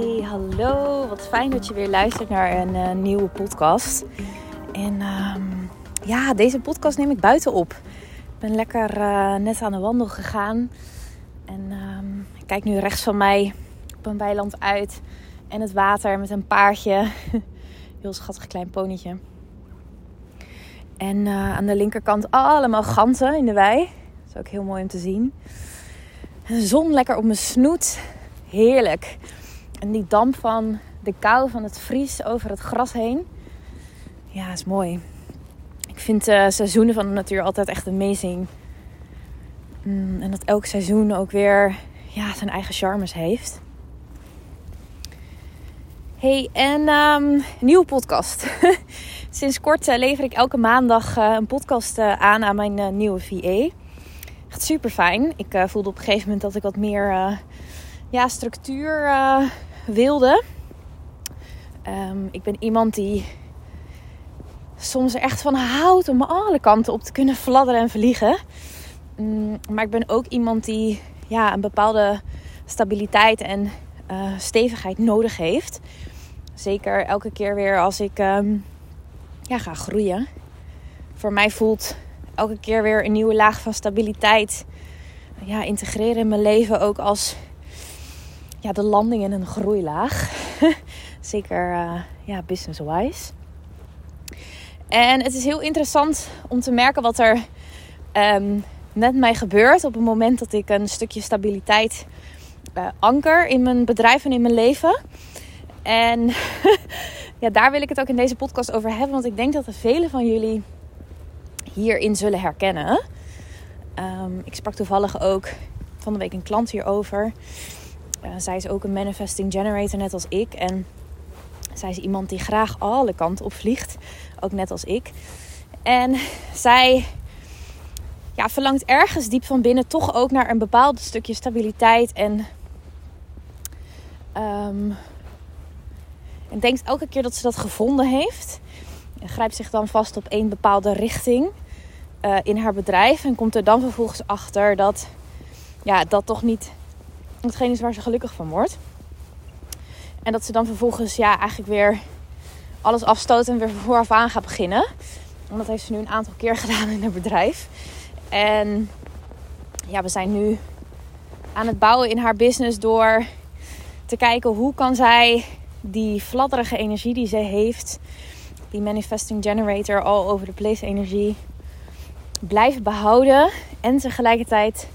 Hey, hallo. Wat fijn dat je weer luistert naar een uh, nieuwe podcast. En um, ja, deze podcast neem ik buiten op. Ik ben lekker uh, net aan de wandel gegaan. En um, ik kijk nu rechts van mij op een weiland uit. En het water met een paardje. Heel schattig klein ponytje. En uh, aan de linkerkant allemaal ganzen in de wei. Dat is ook heel mooi om te zien. En de zon lekker op mijn snoet. Heerlijk. En die damp van de kou van het vries over het gras heen. Ja, is mooi. Ik vind uh, seizoenen van de natuur altijd echt amazing. Mm, en dat elk seizoen ook weer ja, zijn eigen charmes heeft. Hey, en um, nieuwe podcast. Sinds kort uh, lever ik elke maandag uh, een podcast aan aan mijn nieuwe VA. Echt super fijn. Ik voelde op een gegeven moment dat ik wat meer ja, structuur wilde. Um, ik ben iemand die soms er echt van houdt om alle kanten op te kunnen fladderen en vliegen. Um, maar ik ben ook iemand die ja, een bepaalde stabiliteit en uh, stevigheid nodig heeft. Zeker elke keer weer als ik um, ja, ga groeien. Voor mij voelt elke keer weer een nieuwe laag van stabiliteit ja, integreren in mijn leven ook als ja, de landing in een groeilaag. Zeker uh, ja, business-wise. En het is heel interessant om te merken wat er um, met mij gebeurt op het moment dat ik een stukje stabiliteit uh, anker in mijn bedrijf en in mijn leven. En ja, daar wil ik het ook in deze podcast over hebben, want ik denk dat er velen van jullie hierin zullen herkennen. Um, ik sprak toevallig ook van de week een klant hierover. Zij is ook een manifesting generator, net als ik. En zij is iemand die graag alle kanten op vliegt, ook net als ik. En zij ja, verlangt ergens diep van binnen toch ook naar een bepaald stukje stabiliteit. En, um, en denkt elke keer dat ze dat gevonden heeft. En grijpt zich dan vast op één bepaalde richting uh, in haar bedrijf. En komt er dan vervolgens achter dat ja, dat toch niet hetgeen is waar ze gelukkig van wordt. En dat ze dan vervolgens ja, eigenlijk weer alles afstoot en weer vooraf aan gaat beginnen. En dat heeft ze nu een aantal keer gedaan in het bedrijf. En ja, we zijn nu aan het bouwen in haar business door te kijken hoe kan zij die fladderige energie die ze heeft, die manifesting generator all over the place energie, blijven behouden en tegelijkertijd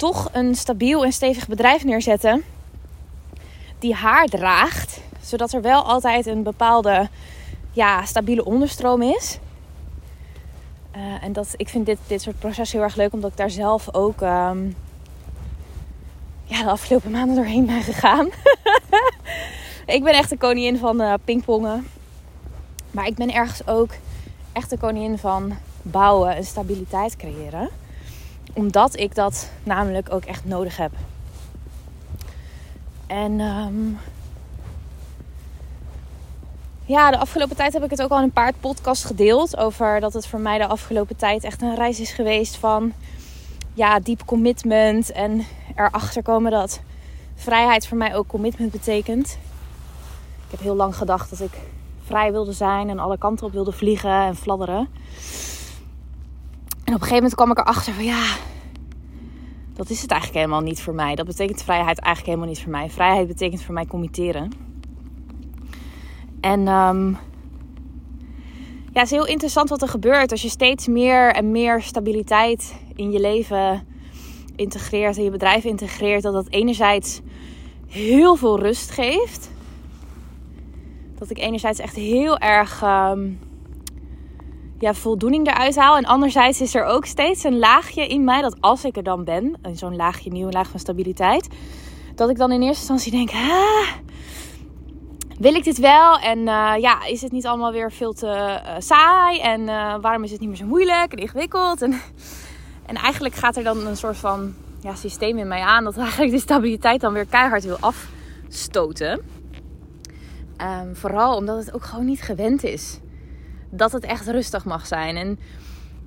toch een stabiel en stevig bedrijf neerzetten die haar draagt, zodat er wel altijd een bepaalde ja, stabiele onderstroom is. Uh, en dat, ik vind dit, dit soort proces heel erg leuk, omdat ik daar zelf ook um, ja, de afgelopen maanden doorheen ben gegaan. ik ben echt de koningin van uh, pingpongen. Maar ik ben ergens ook echt de koningin van bouwen en stabiliteit creëren omdat ik dat namelijk ook echt nodig heb. En um, ja, de afgelopen tijd heb ik het ook al in een paar podcasts gedeeld. Over dat het voor mij de afgelopen tijd echt een reis is geweest van ja, diep commitment. En erachter komen dat vrijheid voor mij ook commitment betekent. Ik heb heel lang gedacht dat ik vrij wilde zijn en alle kanten op wilde vliegen en fladderen. En op een gegeven moment kwam ik erachter van ja, dat is het eigenlijk helemaal niet voor mij. Dat betekent vrijheid eigenlijk helemaal niet voor mij. Vrijheid betekent voor mij committeren. En um, ja, het is heel interessant wat er gebeurt als je steeds meer en meer stabiliteit in je leven integreert en je bedrijf integreert. Dat dat enerzijds heel veel rust geeft. Dat ik enerzijds echt heel erg um, ja, voldoening eruit haal. En anderzijds is er ook steeds een laagje in mij dat als ik er dan ben, zo'n laagje, nieuwe laag van stabiliteit, dat ik dan in eerste instantie denk, wil ik dit wel? En uh, ja, is het niet allemaal weer veel te uh, saai? En uh, waarom is het niet meer zo moeilijk en ingewikkeld? En, en eigenlijk gaat er dan een soort van ja, systeem in mij aan dat eigenlijk de stabiliteit dan weer keihard wil afstoten. Um, vooral omdat het ook gewoon niet gewend is dat het echt rustig mag zijn. En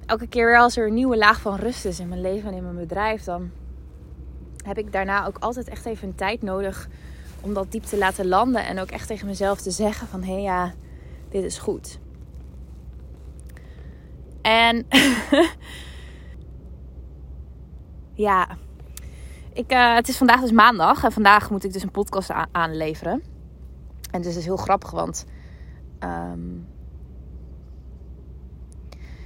elke keer weer als er een nieuwe laag van rust is in mijn leven en in mijn bedrijf, dan heb ik daarna ook altijd echt even een tijd nodig om dat diep te laten landen en ook echt tegen mezelf te zeggen van hé hey, ja, dit is goed. En ja, ik, uh, het is vandaag dus maandag en vandaag moet ik dus een podcast aanleveren. En dus is heel grappig, want um,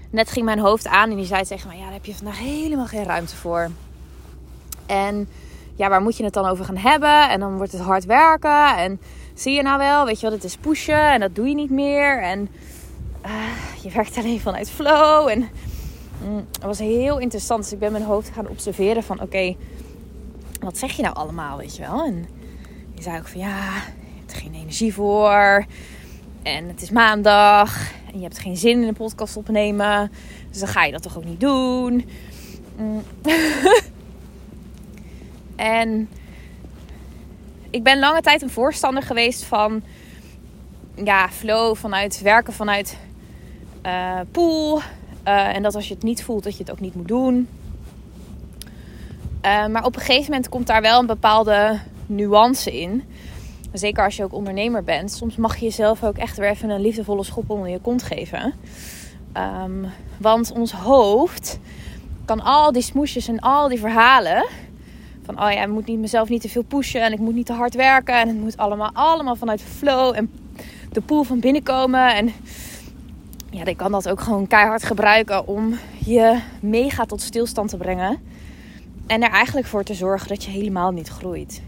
net ging mijn hoofd aan en die zei tegen mij: Ja, daar heb je vandaag helemaal geen ruimte voor. En ja, waar moet je het dan over gaan hebben? En dan wordt het hard werken. En zie je nou wel, weet je wat, het is pushen en dat doe je niet meer. En uh, je werkt alleen vanuit flow. En mm, het was heel interessant. Dus ik ben mijn hoofd gaan observeren van oké, wat zeg je nou allemaal, weet je wel? En die zei ook van ja, je hebt er geen energie voor. En het is maandag. Je hebt geen zin in een podcast opnemen. Dus dan ga je dat toch ook niet doen. Mm. en ik ben lange tijd een voorstander geweest van ja, flow vanuit werken vanuit uh, pool. Uh, en dat als je het niet voelt, dat je het ook niet moet doen. Uh, maar op een gegeven moment komt daar wel een bepaalde nuance in. Zeker als je ook ondernemer bent. Soms mag je jezelf ook echt weer even een liefdevolle schop onder je kont geven. Um, want ons hoofd kan al die smoesjes en al die verhalen. Van oh ja, ik moet niet, mezelf niet te veel pushen en ik moet niet te hard werken. En het moet allemaal, allemaal vanuit flow en de pool van binnenkomen. En ja, ik kan dat ook gewoon keihard gebruiken om je mega tot stilstand te brengen. En er eigenlijk voor te zorgen dat je helemaal niet groeit.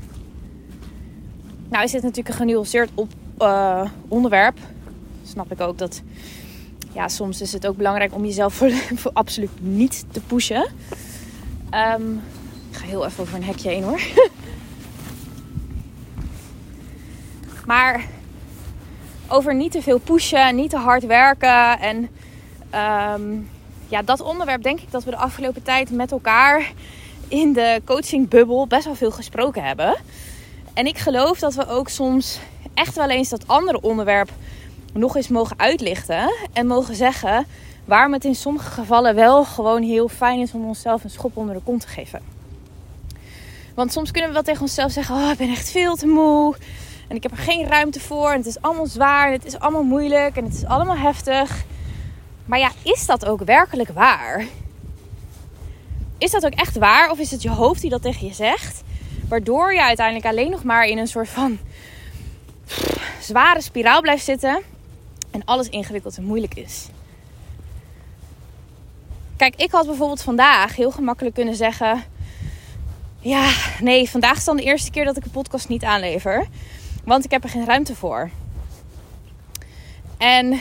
Nou is dit natuurlijk een genuanceerd op, uh, onderwerp. Snap ik ook dat... Ja, soms is het ook belangrijk om jezelf voor, absoluut niet te pushen. Um, ik ga heel even over een hekje heen hoor. maar over niet te veel pushen, niet te hard werken. En um, ja, dat onderwerp denk ik dat we de afgelopen tijd met elkaar in de coachingbubbel best wel veel gesproken hebben. En ik geloof dat we ook soms echt wel eens dat andere onderwerp nog eens mogen uitlichten. En mogen zeggen waarom het in sommige gevallen wel gewoon heel fijn is om onszelf een schop onder de kont te geven. Want soms kunnen we wel tegen onszelf zeggen: Oh, ik ben echt veel te moe. En ik heb er geen ruimte voor. En het is allemaal zwaar. En het is allemaal moeilijk. En het is allemaal heftig. Maar ja, is dat ook werkelijk waar? Is dat ook echt waar? Of is het je hoofd die dat tegen je zegt? Waardoor je uiteindelijk alleen nog maar in een soort van zware spiraal blijft zitten. En alles ingewikkeld en moeilijk is. Kijk, ik had bijvoorbeeld vandaag heel gemakkelijk kunnen zeggen: Ja, nee, vandaag is dan de eerste keer dat ik een podcast niet aanlever. Want ik heb er geen ruimte voor. En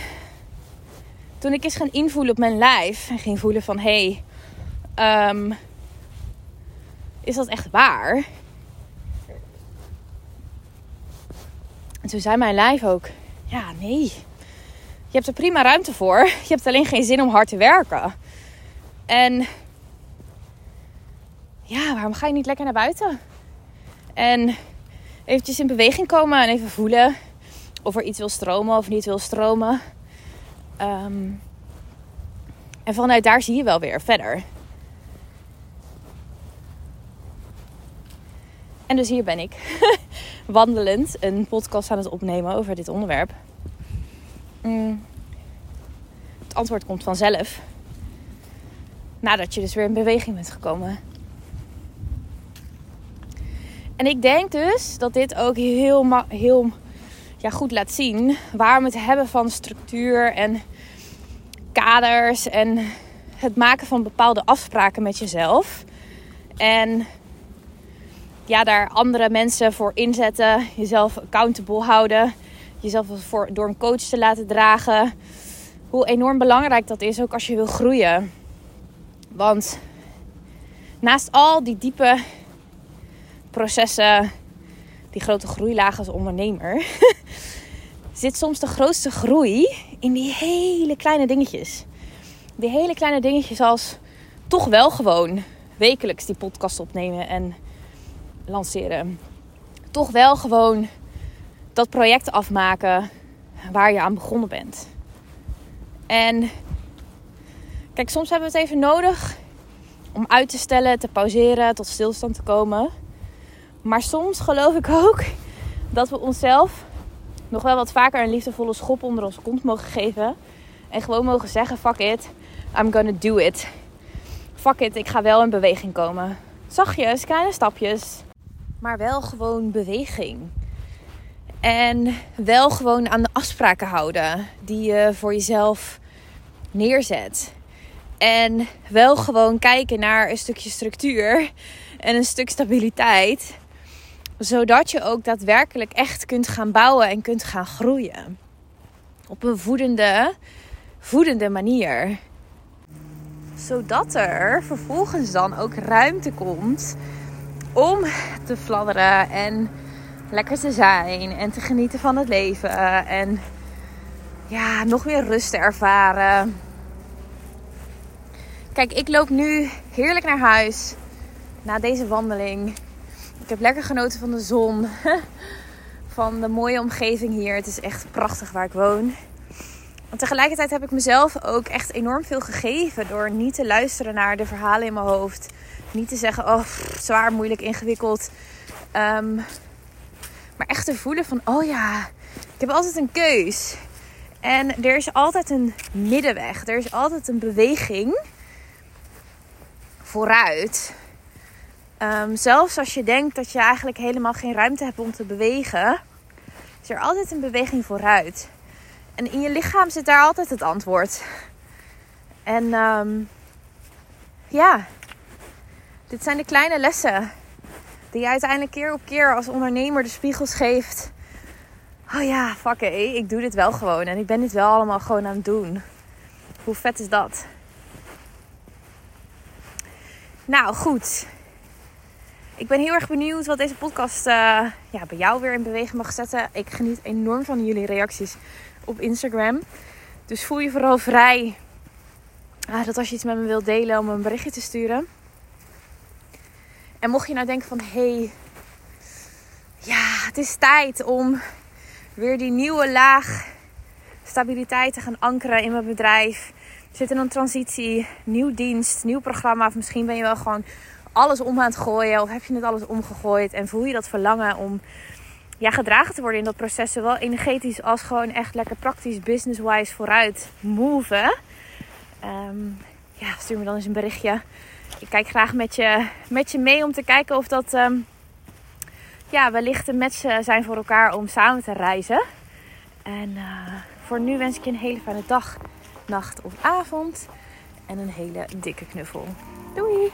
toen ik eens ging invoelen op mijn lijf en ging voelen van hé, hey, um, is dat echt waar? En toen mijn lijf ook: Ja, nee. Je hebt er prima ruimte voor. Je hebt alleen geen zin om hard te werken. En ja, waarom ga je niet lekker naar buiten? En eventjes in beweging komen en even voelen of er iets wil stromen of niet wil stromen. Um, en vanuit daar zie je wel weer verder. En dus hier ben ik, wandelend, een podcast aan het opnemen over dit onderwerp. Mm. Het antwoord komt vanzelf. Nadat je dus weer in beweging bent gekomen. En ik denk dus dat dit ook heel, heel ja, goed laat zien waarom het hebben van structuur en kaders en het maken van bepaalde afspraken met jezelf. En ja, daar andere mensen voor inzetten, jezelf accountable houden, jezelf voor, door een coach te laten dragen. Hoe enorm belangrijk dat is, ook als je wil groeien. Want naast al die diepe processen, die grote groeilagen als ondernemer, zit soms de grootste groei in die hele kleine dingetjes. Die hele kleine dingetjes als toch wel gewoon wekelijks die podcast opnemen en lanceren. Toch wel gewoon dat project afmaken waar je aan begonnen bent. En kijk, soms hebben we het even nodig om uit te stellen, te pauzeren, tot stilstand te komen. Maar soms geloof ik ook dat we onszelf nog wel wat vaker een liefdevolle schop onder onze kont mogen geven. En gewoon mogen zeggen: fuck it, I'm gonna do it. Fuck it, ik ga wel in beweging komen. Zachtjes, kleine stapjes. Maar wel gewoon beweging. En wel gewoon aan de afspraken houden die je voor jezelf neerzet. En wel gewoon kijken naar een stukje structuur en een stuk stabiliteit. Zodat je ook daadwerkelijk echt kunt gaan bouwen en kunt gaan groeien. Op een voedende, voedende manier. Zodat er vervolgens dan ook ruimte komt om te fladderen en lekker te zijn en te genieten van het leven en ja, nog meer rust te ervaren. Kijk, ik loop nu heerlijk naar huis na deze wandeling. Ik heb lekker genoten van de zon, van de mooie omgeving hier. Het is echt prachtig waar ik woon. En tegelijkertijd heb ik mezelf ook echt enorm veel gegeven door niet te luisteren naar de verhalen in mijn hoofd. Niet te zeggen, oh, zwaar, moeilijk, ingewikkeld. Um, maar echt te voelen van, oh ja, ik heb altijd een keus. En er is altijd een middenweg. Er is altijd een beweging vooruit. Um, zelfs als je denkt dat je eigenlijk helemaal geen ruimte hebt om te bewegen, is er altijd een beweging vooruit. En in je lichaam zit daar altijd het antwoord. En um, ja, dit zijn de kleine lessen die je uiteindelijk keer op keer als ondernemer de spiegels geeft. Oh ja, fuck it, ik doe dit wel gewoon en ik ben dit wel allemaal gewoon aan het doen. Hoe vet is dat? Nou goed. Ik ben heel erg benieuwd wat deze podcast uh, ja, bij jou weer in beweging mag zetten. Ik geniet enorm van jullie reacties op Instagram. Dus voel je vooral vrij uh, dat als je iets met me wilt delen om een berichtje te sturen. En mocht je nou denken van hé, hey, ja, het is tijd om weer die nieuwe laag stabiliteit te gaan ankeren in mijn bedrijf. Zit in een transitie, nieuw dienst, nieuw programma. Of misschien ben je wel gewoon alles om aan het gooien. Of heb je het alles omgegooid. En voel je dat verlangen om ja, gedragen te worden in dat proces. Zowel energetisch als gewoon echt lekker praktisch, business-wise vooruit moven. Um, ja, stuur me dan eens een berichtje ik kijk graag met je, met je mee om te kijken of dat um, ja, wellicht een match zijn voor elkaar om samen te reizen. En uh, voor nu wens ik je een hele fijne dag, nacht of avond. En een hele dikke knuffel. Doei!